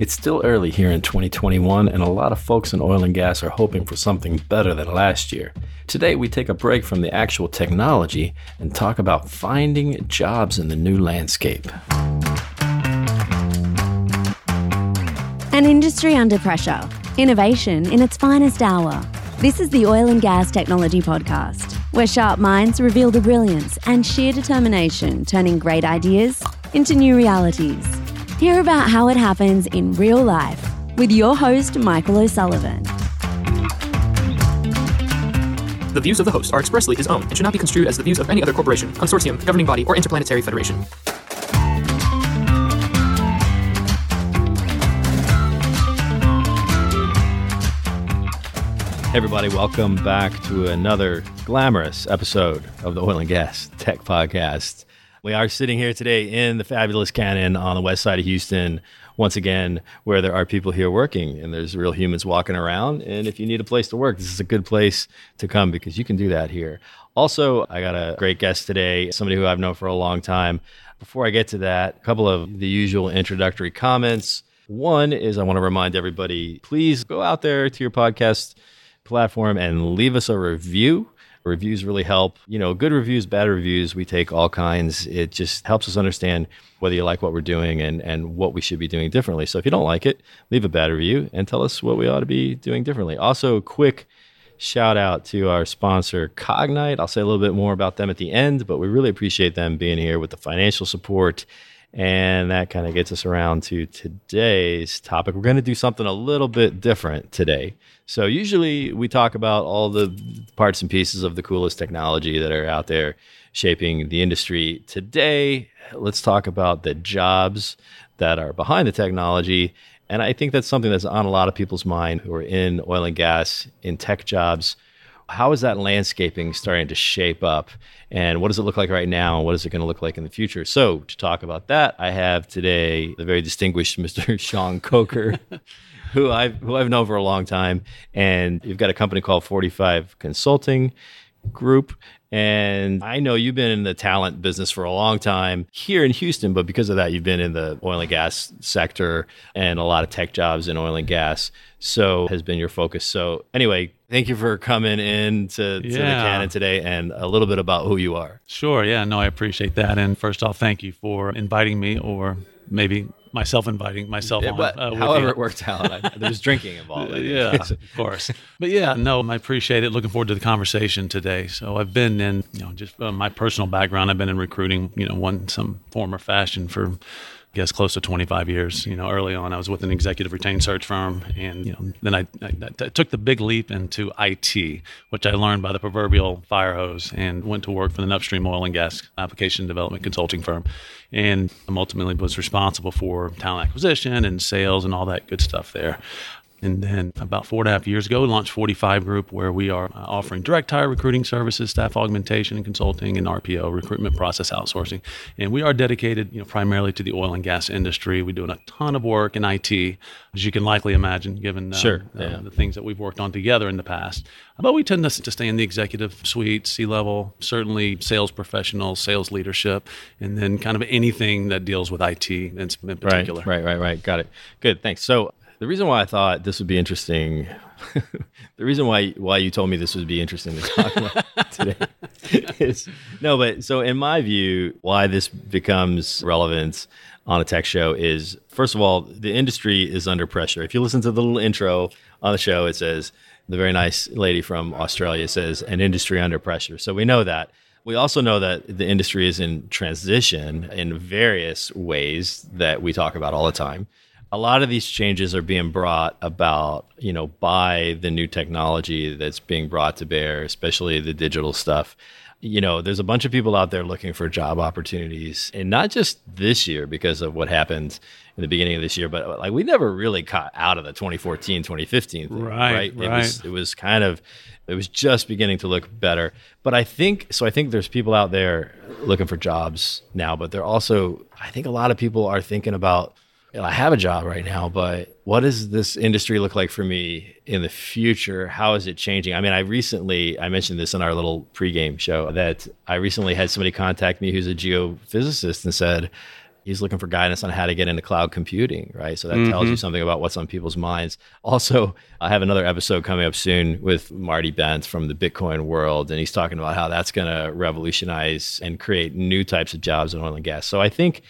It's still early here in 2021, and a lot of folks in oil and gas are hoping for something better than last year. Today, we take a break from the actual technology and talk about finding jobs in the new landscape. An industry under pressure, innovation in its finest hour. This is the Oil and Gas Technology Podcast, where sharp minds reveal the brilliance and sheer determination turning great ideas into new realities. Hear about how it happens in real life with your host, Michael O'Sullivan. The views of the host are expressly his own and should not be construed as the views of any other corporation, consortium, governing body, or interplanetary federation. Hey everybody, welcome back to another glamorous episode of the Oil and Gas Tech Podcast. We are sitting here today in the fabulous Cannon on the west side of Houston, once again, where there are people here working and there's real humans walking around. And if you need a place to work, this is a good place to come because you can do that here. Also, I got a great guest today, somebody who I've known for a long time. Before I get to that, a couple of the usual introductory comments. One is I want to remind everybody please go out there to your podcast platform and leave us a review. Reviews really help. You know, good reviews, bad reviews, we take all kinds. It just helps us understand whether you like what we're doing and, and what we should be doing differently. So if you don't like it, leave a bad review and tell us what we ought to be doing differently. Also, quick shout out to our sponsor, Cognite. I'll say a little bit more about them at the end, but we really appreciate them being here with the financial support. And that kind of gets us around to today's topic. We're going to do something a little bit different today. So usually we talk about all the parts and pieces of the coolest technology that are out there shaping the industry. Today, let's talk about the jobs that are behind the technology. And I think that's something that's on a lot of people's mind who are in oil and gas, in tech jobs. How is that landscaping starting to shape up? And what does it look like right now? And what is it going to look like in the future? So, to talk about that, I have today the very distinguished Mr. Shawn Coker. who I've who I've known for a long time, and you've got a company called Forty Five Consulting Group. And I know you've been in the talent business for a long time here in Houston, but because of that, you've been in the oil and gas sector and a lot of tech jobs in oil and gas. So has been your focus. So anyway, thank you for coming in to, to yeah. the Cannon today and a little bit about who you are. Sure. Yeah. No, I appreciate that. And first off, thank you for inviting me or maybe myself inviting myself yeah, on. But uh, however it worked out, I, there's drinking involved. yeah, of course. But yeah, no, I appreciate it. Looking forward to the conversation today. So I've been in, you know, just uh, my personal background. I've been in recruiting, you know, one some form or fashion for guess close to 25 years. You know, early on, I was with an executive retained search firm, and you know, then I, I, I, took the big leap into IT, which I learned by the proverbial fire hose, and went to work for an upstream oil and gas application development consulting firm, and ultimately was responsible for talent acquisition and sales and all that good stuff there. And then about four and a half years ago, we launched 45 Group, where we are uh, offering direct hire recruiting services, staff augmentation and consulting, and RPO, recruitment process outsourcing. And we are dedicated you know, primarily to the oil and gas industry. We're doing a ton of work in IT, as you can likely imagine, given uh, sure, uh, yeah. uh, the things that we've worked on together in the past. But we tend to, to stay in the executive suite, C level, certainly sales professionals, sales leadership, and then kind of anything that deals with IT in, in particular. Right, right, right, right. Got it. Good, thanks. So the reason why I thought this would be interesting, the reason why why you told me this would be interesting to talk about today is no, but so in my view, why this becomes relevant on a tech show is first of all, the industry is under pressure. If you listen to the little intro on the show, it says the very nice lady from Australia says an industry under pressure. So we know that. We also know that the industry is in transition in various ways that we talk about all the time a lot of these changes are being brought about, you know, by the new technology that's being brought to bear, especially the digital stuff. You know, there's a bunch of people out there looking for job opportunities, and not just this year because of what happened in the beginning of this year, but uh, like we never really caught out of the 2014, 2015 thing, right? Right. It was it was kind of it was just beginning to look better. But I think so. I think there's people out there looking for jobs now, but they're also I think a lot of people are thinking about you know, I have a job right now, but what does this industry look like for me in the future? How is it changing? I mean, I recently, I mentioned this in our little pregame show that I recently had somebody contact me who's a geophysicist and said, he's looking for guidance on how to get into cloud computing, right? So that mm-hmm. tells you something about what's on people's minds. Also, I have another episode coming up soon with Marty Bent from the Bitcoin world, and he's talking about how that's going to revolutionize and create new types of jobs in oil and gas. So I think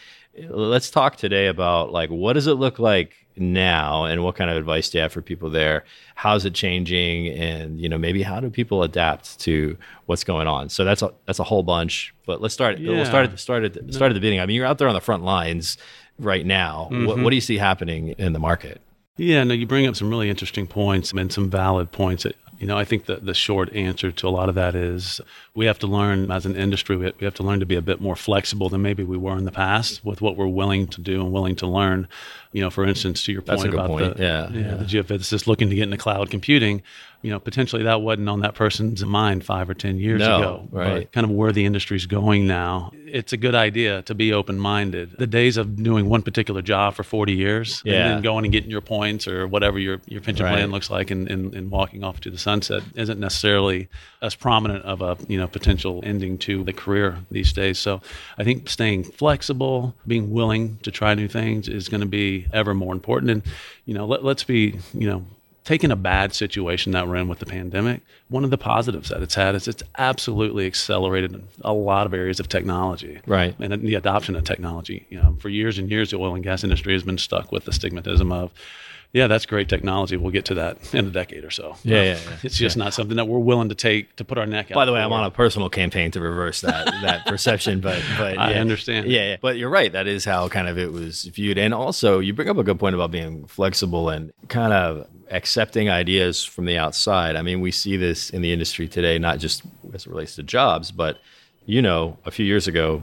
let's talk today about like what does it look like now and what kind of advice do you have for people there? How's it changing? And you know maybe how do people adapt to what's going on? So that's a that's a whole bunch but let's start yeah. we'll start at start at start at the beginning. I mean you're out there on the front lines right now. Mm-hmm. what, what do you see happening in the market? Yeah no you bring up some really interesting points and some valid points you know, I think the, the short answer to a lot of that is we have to learn as an industry, we have to learn to be a bit more flexible than maybe we were in the past with what we're willing to do and willing to learn. You know, for instance, to your point about point. the, yeah, yeah, yeah. the geophysicist looking to get into cloud computing, you know, potentially that wasn't on that person's mind five or 10 years no, ago. Right. Kind of where the industry's going now, it's a good idea to be open minded. The days of doing one particular job for 40 years yeah. and then going and getting your points or whatever your, your pension right. plan looks like and, and, and walking off to the sunset isn't necessarily as prominent of a, you know, potential ending to the career these days. So I think staying flexible, being willing to try new things is going to be ever more important. And, you know, let, let's be, you know, taking a bad situation that we're in with the pandemic, one of the positives that it's had is it's absolutely accelerated a lot of areas of technology. Right. And the adoption of technology. You know, for years and years, the oil and gas industry has been stuck with the stigmatism of, yeah, that's great technology. We'll get to that in a decade or so. Yeah, yeah, yeah. It's just yeah. not something that we're willing to take to put our neck out. By the way, for. I'm on a personal campaign to reverse that that perception, but but I yeah. understand. Yeah, yeah, but you're right. That is how kind of it was viewed, and also you bring up a good point about being flexible and kind of accepting ideas from the outside. I mean, we see this in the industry today, not just as it relates to jobs, but you know, a few years ago,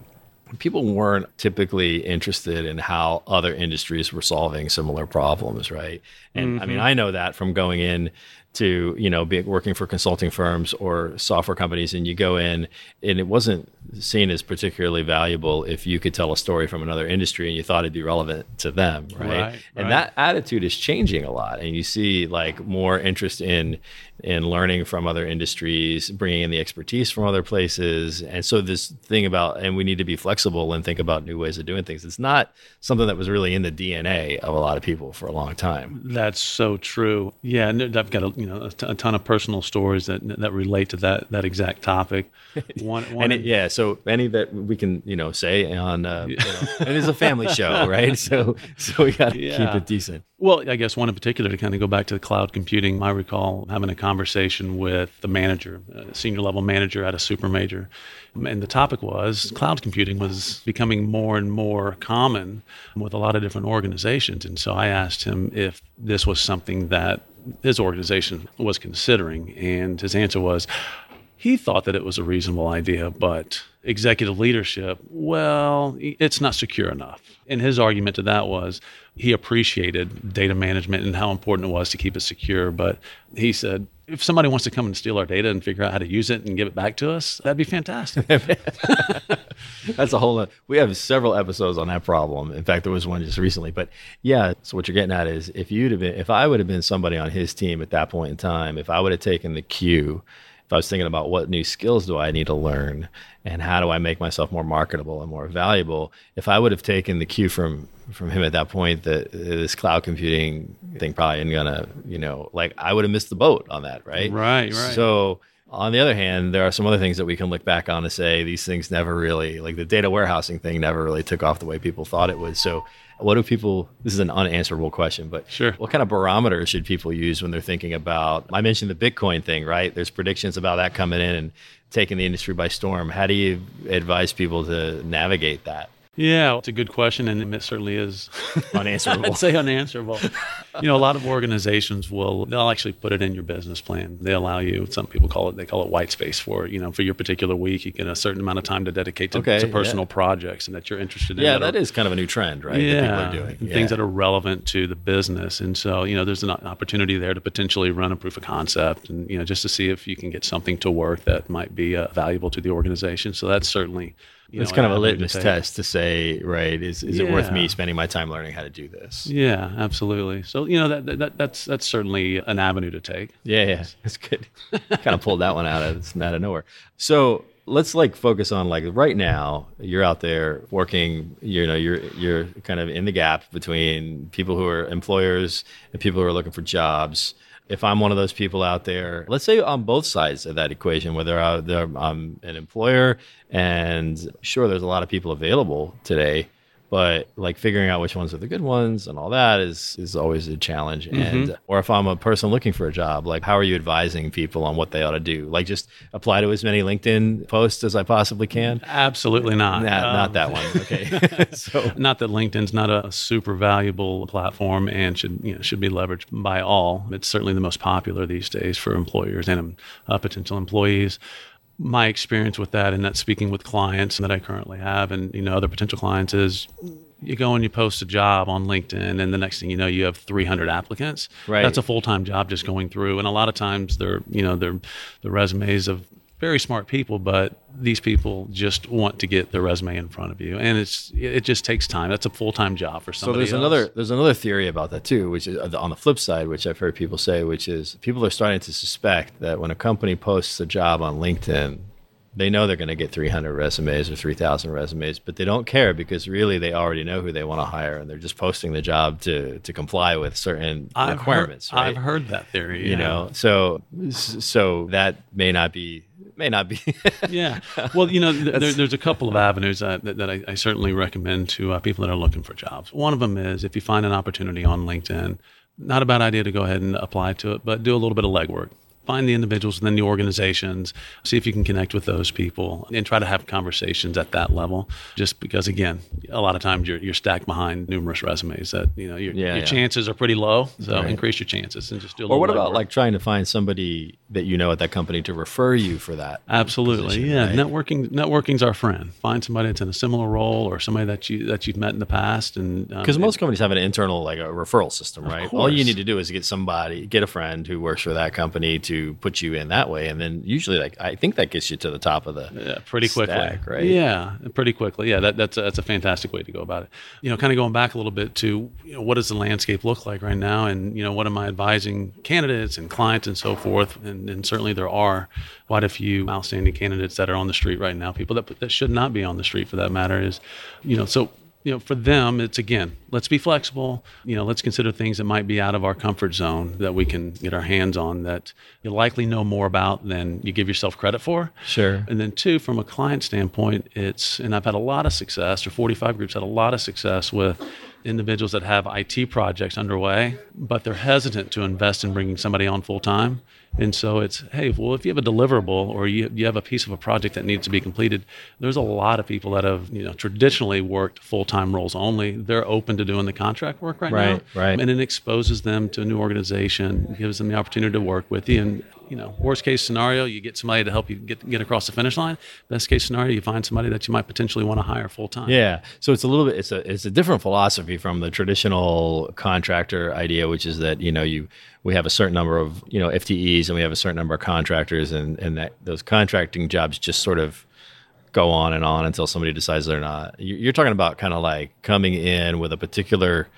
people weren't typically interested in how other industries were solving similar problems, right? And mm-hmm. I mean, mm-hmm. I know that from going in to you know be working for consulting firms or software companies and you go in and it wasn't seen as particularly valuable if you could tell a story from another industry and you thought it'd be relevant to them right, right and right. that attitude is changing a lot and you see like more interest in in learning from other industries bringing in the expertise from other places. And so this thing about and we need to be flexible and think about new ways of doing things. It's not something that was really in the dna of a lot of people for a long time. That's so true. Yeah and i've got a you know a, t- a ton of personal stories that that relate to that that exact topic. One, one and it, yeah, so any that we can you know say on uh, you know, it is a family show, right? So so we got to yeah. keep it decent. Well, I guess one in particular to kind of go back to the cloud computing. I recall having a conversation with the manager, a senior level manager at a super major, and the topic was cloud computing was becoming more and more common with a lot of different organizations. And so I asked him if this was something that his organization was considering. And his answer was he thought that it was a reasonable idea, but executive leadership, well, it's not secure enough. And his argument to that was he appreciated data management and how important it was to keep it secure. But he said, if somebody wants to come and steal our data and figure out how to use it and give it back to us, that'd be fantastic. That's a whole. We have several episodes on that problem. In fact, there was one just recently. But yeah, so what you're getting at is if you'd have been, if I would have been somebody on his team at that point in time, if I would have taken the cue, I was thinking about what new skills do I need to learn and how do I make myself more marketable and more valuable, if I would have taken the cue from from him at that point that uh, this cloud computing thing probably isn't gonna, you know, like I would have missed the boat on that, right? Right, right. So on the other hand, there are some other things that we can look back on to say these things never really, like the data warehousing thing, never really took off the way people thought it would. So, what do people? This is an unanswerable question, but sure. What kind of barometers should people use when they're thinking about? I mentioned the Bitcoin thing, right? There's predictions about that coming in and taking the industry by storm. How do you advise people to navigate that? Yeah, it's a good question, and it certainly is unanswerable. I'd say unanswerable. you know, a lot of organizations will they'll actually put it in your business plan. They allow you. Some people call it they call it white space for you know for your particular week. You get a certain amount of time to dedicate to, okay, to personal yeah. projects and that you're interested in. Yeah, that, that are, is kind of a new trend, right? Yeah, yeah. things that are relevant to the business, and so you know there's an opportunity there to potentially run a proof of concept, and you know just to see if you can get something to work that might be uh, valuable to the organization. So that's certainly it's know, kind of a litmus test to say, right? Is is yeah. it worth me spending my time learning how to do this? Yeah, absolutely. So you know that, that that's that's certainly an avenue to take. Yeah, yeah, it's good. kind of pulled that one out of out of nowhere. So let's like focus on like right now you're out there working you know you're you're kind of in the gap between people who are employers and people who are looking for jobs if i'm one of those people out there let's say on both sides of that equation whether i'm an employer and sure there's a lot of people available today but like figuring out which ones are the good ones and all that is is always a challenge. Mm-hmm. and or if i'm a person looking for a job like how are you advising people on what they ought to do? Like just apply to as many linkedin posts as i possibly can? Absolutely not. Nah, um, not that one. Okay. So not that linkedin's not a super valuable platform and should you know should be leveraged by all. It's certainly the most popular these days for employers and uh, potential employees my experience with that and that speaking with clients that I currently have and you know other potential clients is you go and you post a job on LinkedIn and the next thing you know you have 300 applicants. Right. That's a full-time job just going through and a lot of times they're you know they're the resumes of very smart people, but these people just want to get their resume in front of you, and it's it just takes time. That's a full time job for somebody. So there's else. another there's another theory about that too, which is uh, on the flip side, which I've heard people say, which is people are starting to suspect that when a company posts a job on LinkedIn, they know they're going to get 300 resumes or 3,000 resumes, but they don't care because really they already know who they want to hire, and they're just posting the job to to comply with certain I've requirements. Heard, right? I've heard that theory. You know, so so that may not be may not be. yeah. Well, you know, there, there's a couple of avenues uh, that, that I, I, certainly recommend to uh, people that are looking for jobs. One of them is if you find an opportunity on LinkedIn, not a bad idea to go ahead and apply to it, but do a little bit of legwork find the individuals within the organizations, see if you can connect with those people, and try to have conversations at that level. Just because, again, a lot of times you're, you're stacked behind numerous resumes that you know your, yeah, your yeah. chances are pretty low. So right. increase your chances and just do. A or what about work. like trying to find somebody that you know at that company to refer you for that? Absolutely, position, yeah. Right? Networking networking's our friend. Find somebody that's in a similar role or somebody that you that you've met in the past, and because um, most companies have an internal like a referral system, right? All you need to do is get somebody, get a friend who works for that company to put you in that way, and then usually, like I think that gets you to the top of the yeah, pretty quickly, stack, right? Yeah, pretty quickly. Yeah, that, that's a, that's a fantastic way to go about it. You know, kind of going back a little bit to you know, what does the landscape look like right now, and you know, what am I advising candidates and clients and so forth, and, and certainly there are quite a few outstanding candidates that are on the street right now, people that that should not be on the street for that matter. Is you know, so you know, for them, it's again, let's be flexible. You know, let's consider things that might be out of our comfort zone that we can get our hands on that you likely know more about than you give yourself credit for. Sure. And then, two, from a client standpoint, it's, and I've had a lot of success, or 45 groups had a lot of success with individuals that have IT projects underway, but they're hesitant to invest in bringing somebody on full time. And so it's, hey, well, if you have a deliverable or you, you have a piece of a project that needs to be completed, there's a lot of people that have, you know, traditionally worked full time roles only. They're open to doing the contract work right, right now. Right. And it exposes them to a new organization, gives them the opportunity to work with you. And you know, worst case scenario, you get somebody to help you get get across the finish line. Best case scenario, you find somebody that you might potentially want to hire full time. Yeah. So it's a little bit it's a it's a different philosophy from the traditional contractor idea, which is that you know you we have a certain number of you know FTEs and we have a certain number of contractors, and and that those contracting jobs just sort of go on and on until somebody decides they're not. You're talking about kind of like coming in with a particular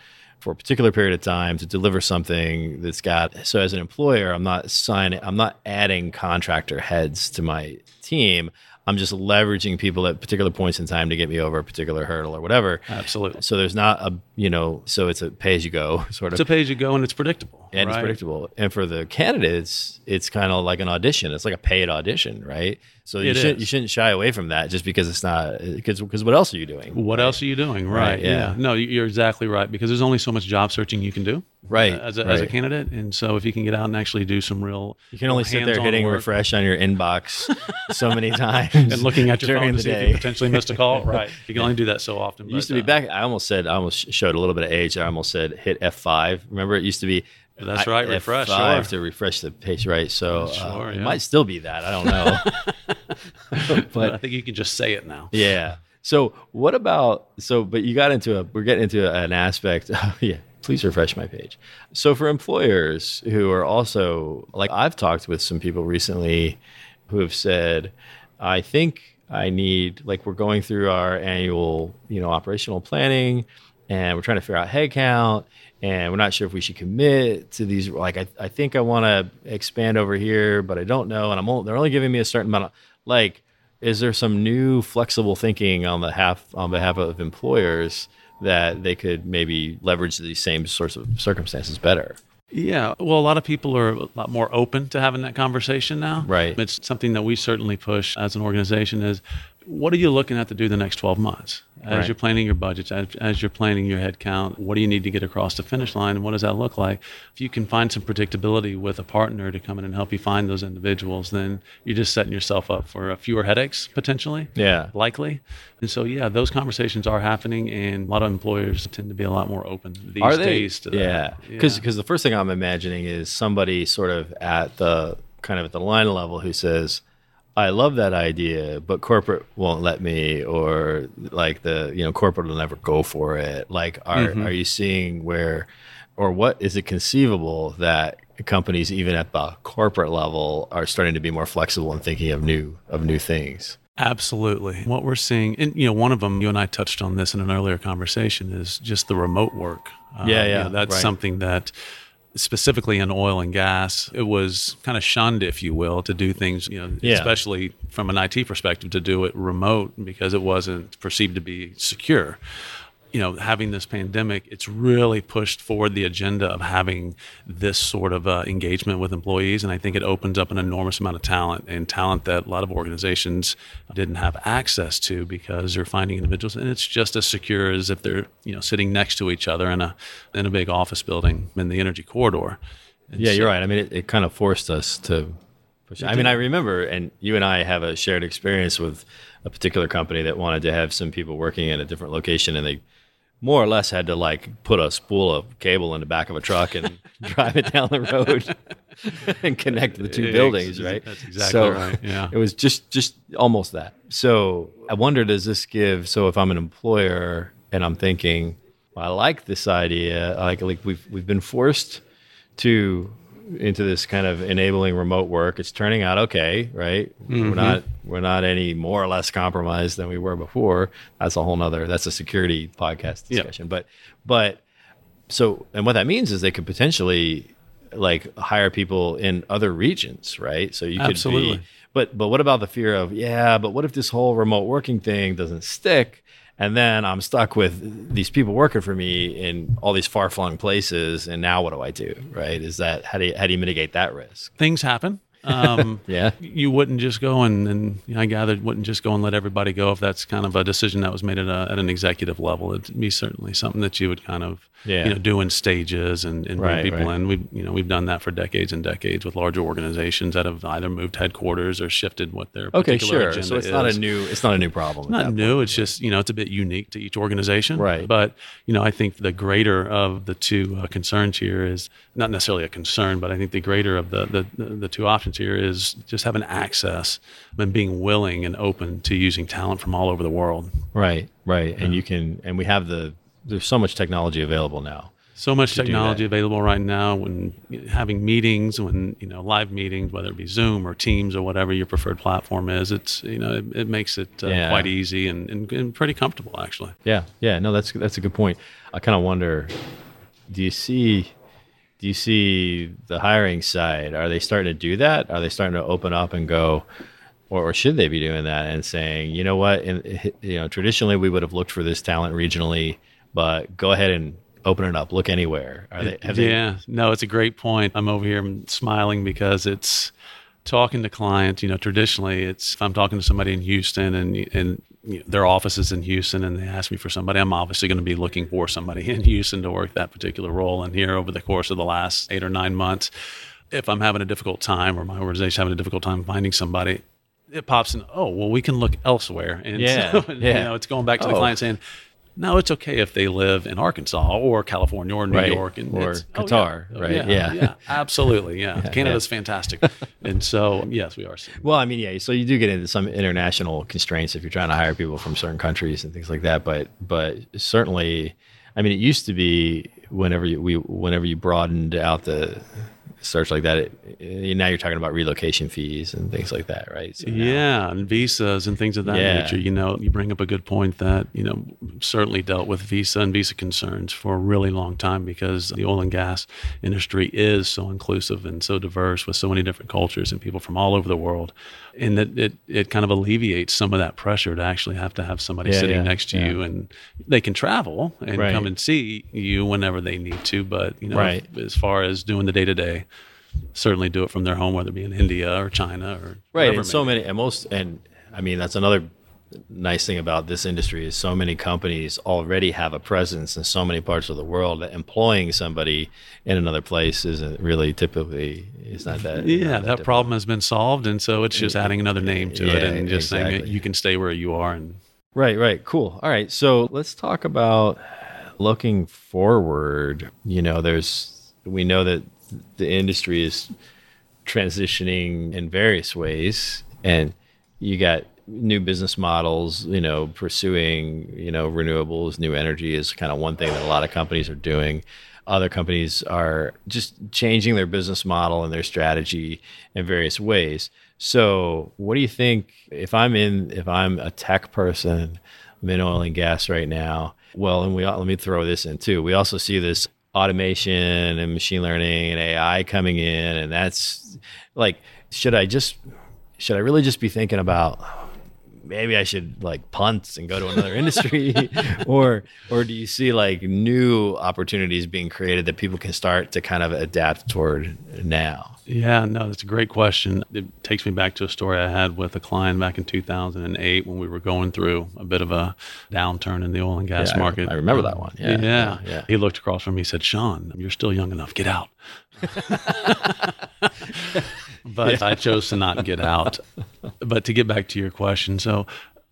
for a particular period of time to deliver something that's got so as an employer i'm not signing i'm not adding contractor heads to my team i'm just leveraging people at particular points in time to get me over a particular hurdle or whatever absolutely so there's not a you know so it's a pay as you go sort of it's a pay as you go and it's predictable and right? it's predictable and for the candidates it's kind of like an audition it's like a paid audition right so you shouldn't you shouldn't shy away from that just because it's not because because what else are you doing? What right? else are you doing? Right. right yeah. yeah. No, you're exactly right because there's only so much job searching you can do. Right. Uh, as, a, right. as a candidate, and so if you can get out and actually do some real, you can only sit there hitting work. refresh on your inbox so many times and looking at your phone to see day. if you potentially missed a call. right. You can only do that so often. It used to be uh, back. I almost said I almost showed a little bit of age. I almost said hit F5. Remember, it used to be that's right. Refresh. F5 sure. to refresh the page. Right. So sure, uh, yeah. it might still be that. I don't know. but I think you can just say it now. Yeah. So what about so? But you got into a. We're getting into an aspect. yeah. Please refresh my page. So for employers who are also like I've talked with some people recently who have said, I think I need like we're going through our annual you know operational planning and we're trying to figure out headcount and we're not sure if we should commit to these like i, I think i want to expand over here but i don't know and i'm only, they're only giving me a certain amount of like is there some new flexible thinking on the half on behalf of employers that they could maybe leverage these same sorts of circumstances better? Yeah, well, a lot of people are a lot more open to having that conversation now. Right. It's something that we certainly push as an organization is what are you looking at to do the next 12 months? As Right. you're planning your budgets, as, as you're planning your headcount what do you need to get across the finish line? And what does that look like? If you can find some predictability with a partner to come in and help you find those individuals, then you're just setting yourself up for uh, fewer headaches potentially. Yeah. Likely. And so, yeah, those conversations are happening, and a lot of employers tend to be a lot more open these Are they? days to yeah, because the first thing I'm imagining is somebody sort of at the kind of at the line level who says, "I love that idea, but corporate won't let me," or like the you know corporate will never go for it. Like, are Mm-hmm. are you seeing where, or what is it conceivable that companies even at the corporate level are starting to be more flexible and thinking of new of new things? Absolutely. What we're seeing, and you know, one of them, you and I touched on this in an earlier conversation, is just the remote work. Uh, Yeah, you yeah, know, that's right. something that, specifically in oil and gas, it was kind of shunned, if you will, to do things, you know, Yeah. especially from an IT perspective, to do it remote because it wasn't perceived to be secure. You know, having this pandemic, it's really pushed forward the agenda of having this sort of uh, engagement with employees. And I think it opens up an enormous amount of talent and talent that a lot of organizations didn't have access to because they're finding individuals. And it's just as secure as if they're, you know, sitting next to each other in a, in a big office building in the energy corridor. And Yeah, so- you're right. I mean, it, it kind of forced us to. Push I mean, I remember, and you and I have a shared experience with a particular company that wanted to have some people working in a different location, and they more or less had to like put a spool of cable in the back of a truck and drive it down the road and connect the two buildings, right? that's exactly so right, yeah. it was just just almost that. So I wonder, does this give? So if I'm an employer and I'm thinking, well, I like this idea, I like like we've we've been forced to into this kind of enabling remote work. It's turning out okay, right? Mm-hmm. We're not we're not any more or less compromised than we were before. That's a whole nother that's a security podcast discussion. But but so and what that means is they could potentially like hire people in other regions, right? So you could Absolutely. be but but what about the fear of yeah, but what if this whole remote working thing doesn't stick? And then I'm stuck with these people working for me in all these far flung places, and now what do I do? Right? Is that how do you, how do you mitigate that risk? things happen. Um, Yeah. you wouldn't just go and, and you know, I gathered wouldn't just go and let everybody go if that's kind of a decision that was made at, a, at an executive level. It'd be certainly something that you would kind of Yeah. you know do in stages and, and bring Right, people right. in. We you know we've done that for decades and decades with larger organizations that have either moved headquarters or shifted what their Okay, particular sure. So it's is not a new it's not a new problem. at not new. point. It's just you know it's a bit unique to each organization. Right. But you know I think the greater of the two uh, concerns here is not necessarily a concern, but I think the greater of the, the the the two options here is just having access and being willing and open to using talent from all over the world. right, right, and you can and we have the there's so much technology available now. So much technology available right now. When having meetings, when you know live meetings, whether it be Zoom or Teams or whatever your preferred platform is, it's you know it, it makes it uh, Yeah. quite easy and, and, and pretty comfortable actually. Yeah, yeah, no, that's that's a good point. I kind of wonder, do you see, do you see the hiring side? Are they starting to do that? Are they starting to open up and go, or, or should they be doing that and saying, you know what, in, you know, traditionally we would have looked for this talent regionally, but go ahead and open it up, look anywhere. Are they? Have they yeah, no, it's a great point. I'm over here smiling because it's talking to clients. You know, traditionally, it's if I'm talking to somebody in Houston and and you know, their office is in Houston and they ask me for somebody, I'm obviously going to be looking for somebody in Houston to work that particular role. And here, over the course of the last eight or nine months, if I'm having a difficult time or my organization's having a difficult time finding somebody. It pops in. Oh well, we can look elsewhere, and Yeah, so, yeah. you know, it's going back to the Oh. client saying, no, it's okay if they live in Arkansas or California or New Right. York and Or oh, Qatar, yeah. right? Yeah, Yeah. yeah, absolutely. Yeah, Canada's fantastic, and so yes, we are. Well, I mean, yeah. So you do get into some international constraints if you're trying to hire people from certain countries and things like that. But but certainly, I mean, it used to be whenever you we whenever you broadened out the search like that, it, it, now you're talking about relocation fees and things like that, right? So now, yeah, and visas and things of that yeah. nature. You know, you bring up a good point that you know certainly dealt with visa and visa concerns for a really long time because the oil and gas industry is so inclusive and so diverse with so many different cultures and people from all over the world, and that it it kind of alleviates some of that pressure to actually have to have somebody yeah, sitting yeah, next to you and they can travel and right. come and see you whenever they need to, but you know, right. as far as doing the day to day certainly do it from their home, whether it be in India or China or right. And so many, and most, and I mean that's another nice thing about this industry is so many companies already have a presence in so many parts of the world that employing somebody in another place isn't really typically it's not that yeah not that, that problem has been solved and so it's just adding another name to yeah, it and just exactly. saying you can stay where you are and right right cool. All right so let's talk about looking forward. You know there's we know that the industry is transitioning in various ways and you got new business models you know pursuing you know renewables new energy is kind of one thing that a lot of companies are doing other companies are just changing their business model and their strategy in various ways so what do you think if i'm in if i'm a tech person i'm in oil and gas right now well and we let me throw this in too we also see this automation and machine learning and AI coming in, and that's like, should I just, should I really just be thinking about? Maybe I should like punt and go to another industry, or or do you see like new opportunities being created that people can start to kind of adapt toward now? Yeah, no, that's a great question. It takes me back to a story I had with a client back in 2008 when we were going through a bit of a downturn in the oil and gas yeah, market. I remember that one. Yeah, yeah, yeah. He looked across from me, he said, "Shawn, you're still young enough. Get out." but yeah. I chose to not get out. But to get back to your question, so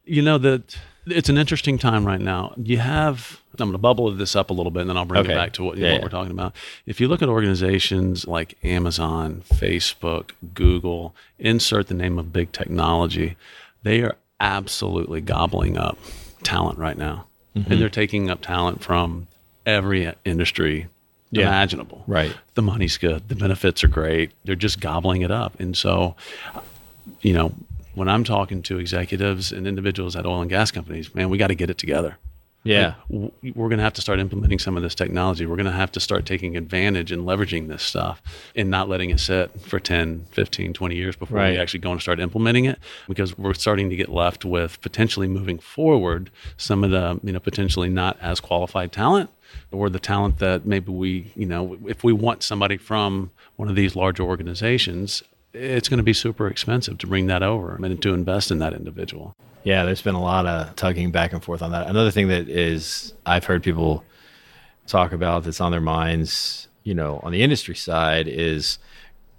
you know that it's an interesting time right now. You have I'm going to bubble this up a little bit, and then I'll bring okay. it back to what, yeah, what yeah. we're talking about. If you look at organizations like Amazon, Facebook, Google, insert the name of big technology, they are absolutely gobbling up talent right now, mm-hmm. and they're taking up talent from every industry yeah. imaginable. Right. The money's good. The benefits are great. They're just gobbling it up, and so, you know, when I'm talking to executives and individuals at oil and gas companies, man, we got to get it together. Yeah. Like, we're going to have to start implementing some of this technology. We're going to have to start taking advantage and leveraging this stuff and not letting it sit for 10, 15, 20 years before right. we actually go and start implementing it because we're starting to get left with potentially moving forward some of the, you know, potentially not as qualified talent or the talent that maybe we, you know, if we want somebody from one of these larger organizations, it's going to be super expensive to bring that over and to invest in that individual. Yeah, there's been a lot of tugging back and forth on that. Another thing that is I've heard people talk about that's on their minds, you know, on the industry side is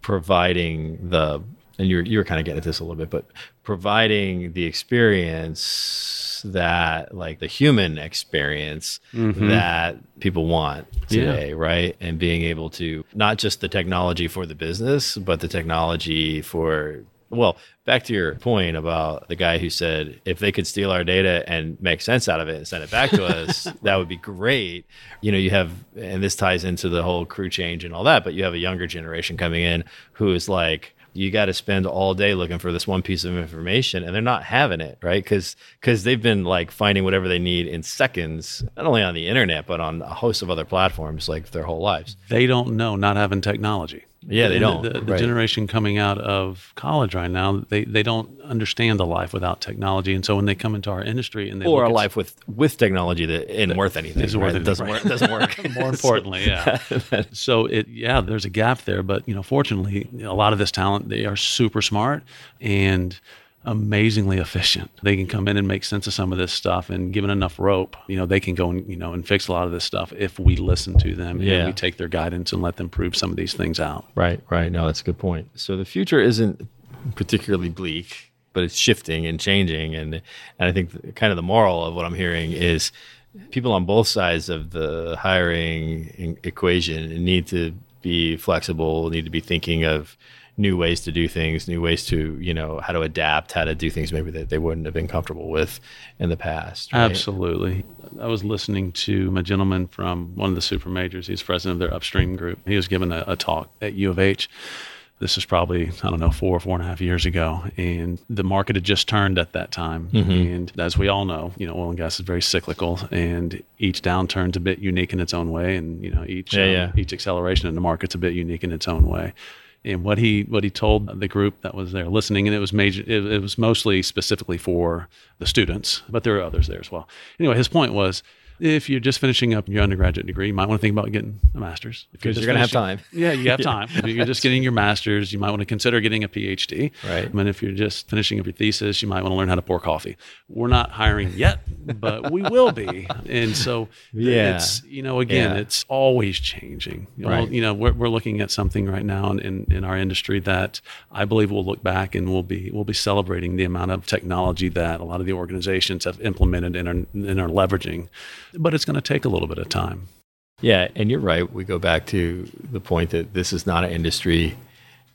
providing the and you're you're kind of getting at this a little bit, but providing the experience that like the human experience mm-hmm. that people want today, yeah. right? And being able to not just the technology for the business, but the technology for well, back to your point about the guy who said if they could steal our data and make sense out of it and send it back to us, that would be great. You know, you have, and this ties into the whole crew change and all that, but you have a younger generation coming in who is like, you got to spend all day looking for this one piece of information and they're not having it right? Because because they've been like finding whatever they need in seconds not only on the internet but on a host of other platforms like their whole lives. They don't know not having technology yeah, they don't. The, the, the right. generation coming out of college right now, they, they don't understand a life without technology, and so when they come into our industry and they or a life with with technology that isn't worth anything, is worth right? doesn't right. work. Doesn't work. More importantly, yeah. so it yeah, there's a gap there, but you know, fortunately, a lot of this talent they are super smart and amazingly efficient. They can come in and make sense of some of this stuff and given enough rope, you know, they can go and, you know, and fix a lot of this stuff if we listen to them yeah. and we take their guidance and let them prove some of these things out. Right, right. No, that's a good point. So the future isn't particularly bleak, but it's shifting and changing and and I think kind of the moral of what I'm hearing is people on both sides of the hiring equation need to be flexible, need to be thinking of new ways to do things, new ways to, you know, how to adapt, how to do things maybe that they wouldn't have been comfortable with in the past. Right? Absolutely. I was listening to a gentleman from one of the super majors. He's president of their upstream group. He was giving a, a talk at U of H this is probably I don't know four four and a half years ago, and the market had just turned at that time. Mm-hmm. And as we all know, you know, oil and gas is very cyclical, and each downturn's a bit unique in its own way, and you know, each yeah, um, yeah. each acceleration in the market's a bit unique in its own way. And what he what he told the group that was there listening, and it was major, it, it was mostly specifically for the students, but there are others there as well. Anyway, his point was if you're just finishing up your undergraduate degree, you might want to think about getting a master's. Because you're going to have time. Yeah, you have time. If you're just getting your master's, you might want to consider getting a PhD. Right. And if you're just finishing up your thesis, you might want to learn how to pour coffee. We're not hiring yet, but we will be. And so, Yeah. it's, you know, again, Yeah. it's always changing. You know, Right. you know we're, we're looking at something right now in, in, in our industry that I believe we'll look back and we'll be, we'll be celebrating the amount of technology that a lot of the organizations have implemented and are, and are leveraging. But it's going to take a little bit of time. Yeah, and you're right. We go back to the point that this is not an industry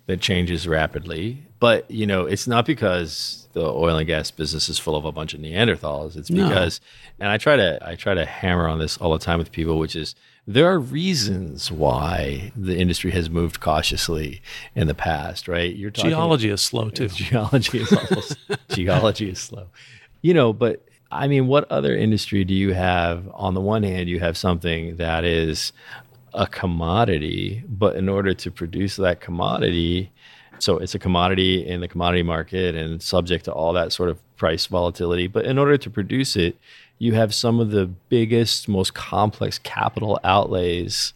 that changes rapidly. But, you know, it's not because the oil and gas business is full of a bunch of Neanderthals. It's No. because and I try to I try to hammer on this all the time with people, which is there are reasons why the industry has moved cautiously in the past, right? You're talking Geology is slow too. geology is also geology is slow you know but i mean what other industry do you have? On the one hand you have something that is a commodity but in order to produce that commodity so it's a commodity in the commodity market and subject to all that sort of price volatility. But in order to produce it you have some of the biggest most complex capital outlays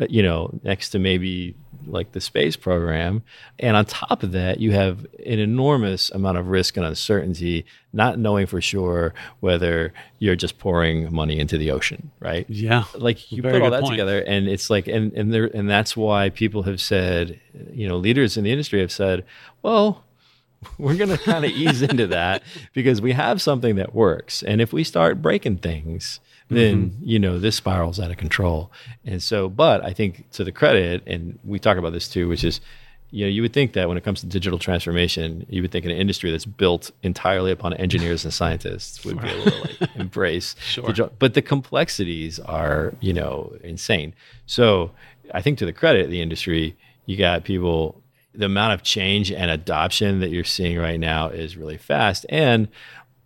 uh, you know, next to maybe like the space program. And on top of that, you have an enormous amount of risk and uncertainty, not knowing for sure whether you're just pouring money into the ocean, right? Yeah. Like you Very put all that point. together, and it's like, and and there, and that's why people have said, you know, leaders in the industry have said, well, we're going to kind of ease into that because we have something that works. And if we start breaking things, then Mm-hmm. you know this spirals out of control. And so, but I think to the credit, and we talk about this too, which is, you know, you would think that when it comes to digital transformation, you would think an industry that's built entirely upon engineers and scientists would be able to like embrace Sure. digital. But the complexities are, you know, insane. So I think to the credit of the industry, you got people the amount of change and adoption that you're seeing right now is really fast. And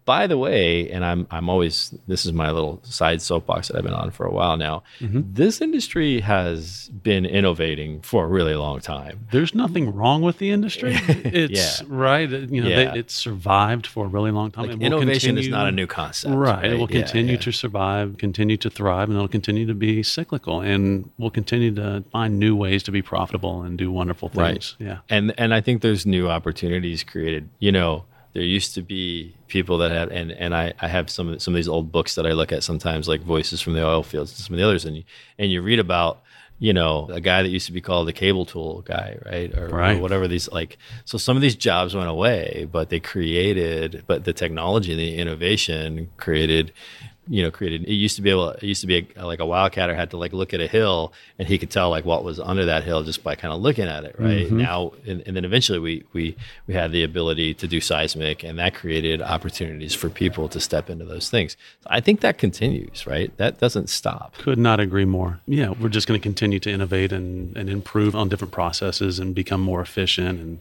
by the way, and I'm I'm always this is my little side soapbox that I've been on for a while now. Mm-hmm. This industry has been innovating for a really long time. There's nothing wrong with the industry. It's Yeah. right. You know, Yeah. they, it's survived for a really long time. Like innovation is not a new concept, Right. It will continue yeah. to survive, continue to thrive, and it'll continue to be cyclical. And we'll continue to find new ways to be profitable and do wonderful things. Right. Yeah. And and I think there's new opportunities created. You know, there used to be people that had and and I, I have some of some of these old books that I look at sometimes like Voices from the Oil Fields and some of the others and you, and you read about you know a guy that used to be called the cable tool guy right? Or, or whatever these like so some of these jobs went away but they created but the technology and the innovation created you know created it used to be able it used to be a, like a wildcatter had to like look at a hill and he could tell like what was under that hill just by kind of looking at it right mm-hmm. now and, and then eventually we we we had the ability to do seismic and that created opportunities for people to step into those things i think that continues right that doesn't stop Could not agree more. Yeah, we're just going to continue to innovate and, and improve on different processes and become more efficient and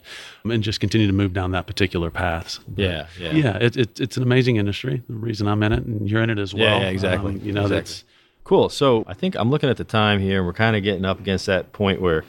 and just continue to move down that particular path. But Yeah, yeah. yeah. It, it, it's an amazing industry. The reason I'm in it, and you're in it as well. Yeah, yeah, exactly. Um, you know, Exactly. that's Cool. So I think I'm looking at the time here. We're kind of getting up against that point where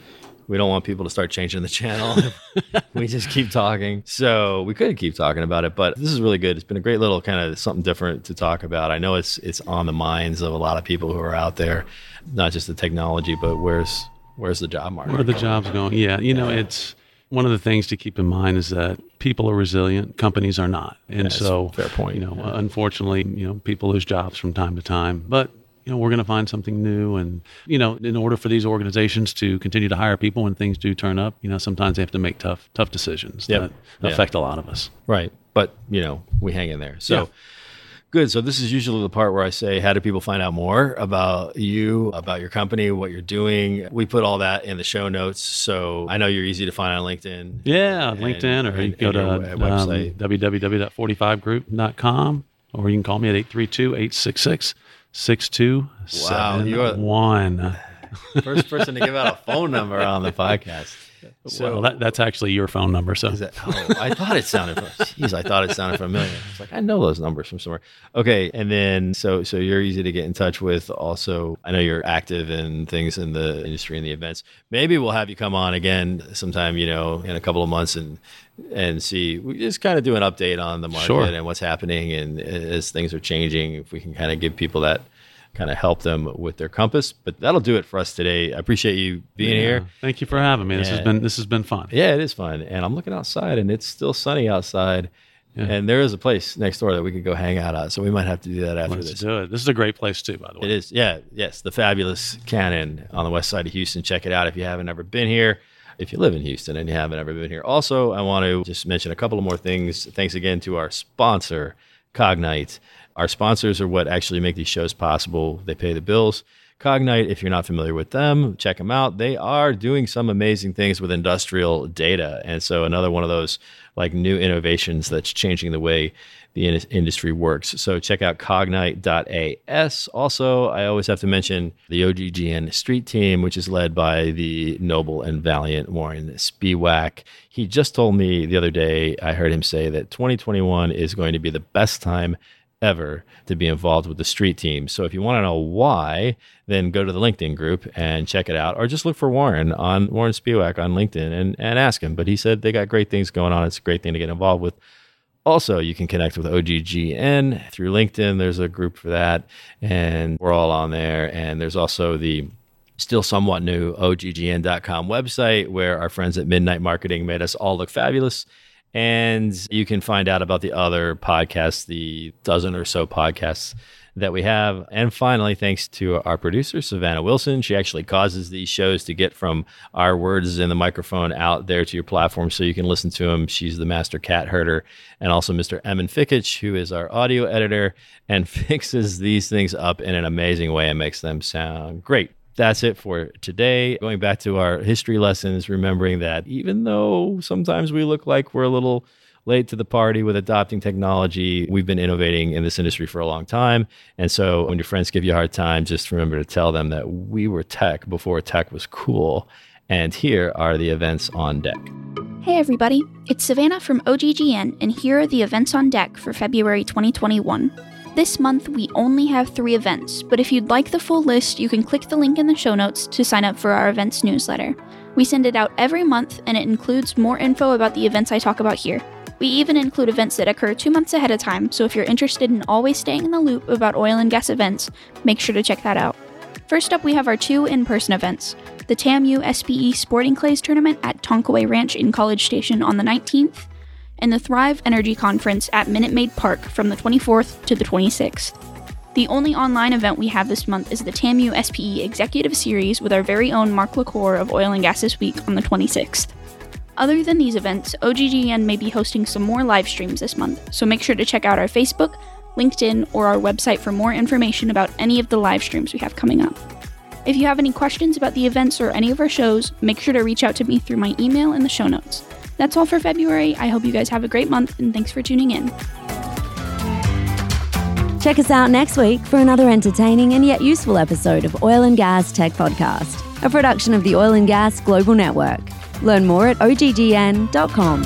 we don't want people to start changing the channel. we just keep talking. So we could keep talking about it, but this is really good. It's been a great little kind of something different to talk about. I know it's it's on the minds of a lot of people who are out there, not just the technology, but where's where's the job market? where are the jobs going? Yeah, you know, it's one of the things to keep in mind is that people are resilient, companies are not, and so fair point, You know, yeah. unfortunately, you know, people lose jobs from time to time, but you know, we're going to find something new, and you know, in order for these organizations to continue to hire people when things do turn up, you know, sometimes they have to make tough, tough decisions Yep. that Yeah. affect a lot of us. Right. But, you know, we hang in there. So Yeah. Good. So this is usually the part where I say, how do people find out more about you, about your company, what you're doing? We put all that in the show notes. So I know you're easy to find on LinkedIn. Yeah, and- LinkedIn, or you and- go to um, we- website. www.45group.com, or you can call me at 832-866-6271. Wow, you are- First person to give out a phone number on the podcast. So well, that, that's actually your phone number. So Is that, oh, I thought it sounded. Jeez, I thought it sounded familiar. I was like, I know those numbers from somewhere. Okay, and then so so you're easy to get in touch with. Also, I know you're active in things in the industry and the events. Maybe we'll have you come on again sometime. You know, in a couple of months and and see. We just kind of do an update on the market Sure. and what's happening and as things are changing. If we can kind of give people that. Kind of help them with their compass, but that'll do it for us today. I appreciate you being Yeah. here. Thank you for having me. This has been this has been fun. Yeah, it is fun. And I'm looking outside and it's still sunny outside. And there is a place next door that we could go hang out at. So we might have to do that after Let's this. do it. This is a great place too, by the way. It is. Yeah. Yes. The fabulous Cannon on the west side of Houston. Check it out if you haven't ever been here. If you live in Houston and you haven't ever been here. Also, I want to just mention a couple of more things. Thanks again to our sponsor, Cognite. Our sponsors are what actually make these shows possible. They pay the bills. Cognite, if you're not familiar with them, check them out. They are doing some amazing things with industrial data. And so another one of those like new innovations that's changing the way the in- industry works. So check out cognite.as. Also, I always have to mention the OGGN street team, which is led by the noble and valiant Warren Spiewak. He just told me the other day, I heard him say that 2021 is going to be the best time ever to be involved with the street team. So if you want to know why, then go to the LinkedIn group and check it out, or just look for Warren on Warren Spiewak on LinkedIn and, and ask him. But he said they got great things going on. It's a great thing to get involved with. Also, you can connect with OGGN through LinkedIn. There's a group for that, and we're all on there. And there's also the still somewhat new OGGN.com website where our friends at Midnight Marketing made us all look fabulous. And you can find out about the other podcasts, the dozen or so podcasts that we have. And finally, thanks to our producer, Savannah Wilson. She actually causes these shows to get from our words in the microphone out there to your platform so you can listen to them. She's the master cat herder. And also Mr. Emin Fikic, who is our audio editor and fixes these things up in an amazing way and makes them sound great that's it for today. Going back to our history lessons, remembering that even though sometimes we look like we're a little late to the party with adopting technology, we've been innovating in this industry for a long time. And so when your friends give you a hard time, just remember to tell them that we were tech before tech was cool. And here are the events on deck. Hey everybody, it's Savannah from OGGN, and here are the events on deck for February 2021. This month, we only have three events, but if you'd like the full list, you can click the link in the show notes to sign up for our events newsletter. We send it out every month, and it includes more info about the events I talk about here. We even include events that occur two months ahead of time, so if you're interested in always staying in the loop about oil and gas events, make sure to check that out. First up, we have our two in person events the TAMU SPE Sporting Clays Tournament at Tonkaway Ranch in College Station on the 19th, and the Thrive Energy Conference at Minute Maid Park from the 24th to the 26th. The only online event we have this month is the TAMU SPE Executive Series with our very own Mark LaCour of Oil and Gas This Week on the 26th. Other than these events, OGGN may be hosting some more live streams this month, so make sure to check out our Facebook, LinkedIn, or our website for more information about any of the live streams we have coming up. If you have any questions about the events or any of our shows, make sure to reach out to me through my email in the show notes. That's all for February. I hope you guys have a great month and thanks for tuning in. Check us out next week for another entertaining and yet useful episode of Oil and Gas Tech Podcast, a production of the Oil and Gas Global Network. Learn more at oggn.com.